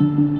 Il y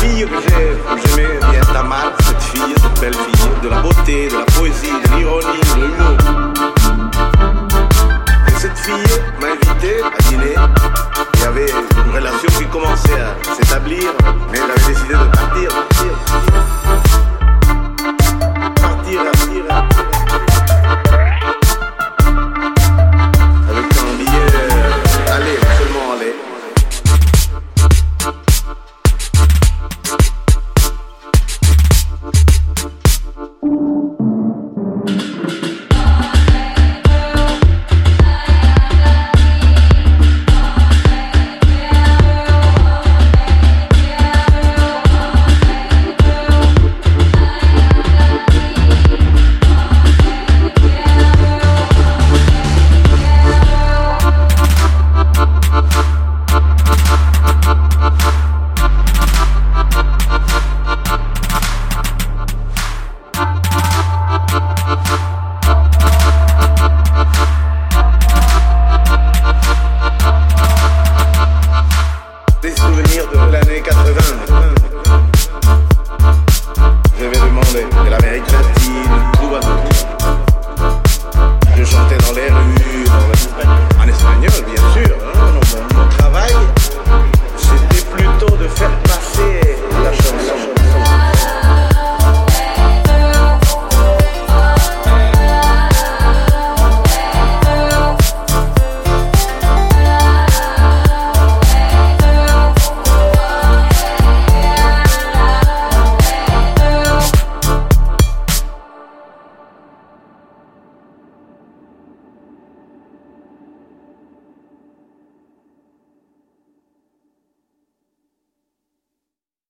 fille que j'aimais bien, ta cette fille, cette belle fille, de la beauté, de la poésie, de l'ironie, de l'humour. Et cette fille m'a invité à dîner. Il y avait une relation qui commençait à s'établir, mais elle avait décidé de partir. de l'année 80. Je vais demander de l'Amérique latine,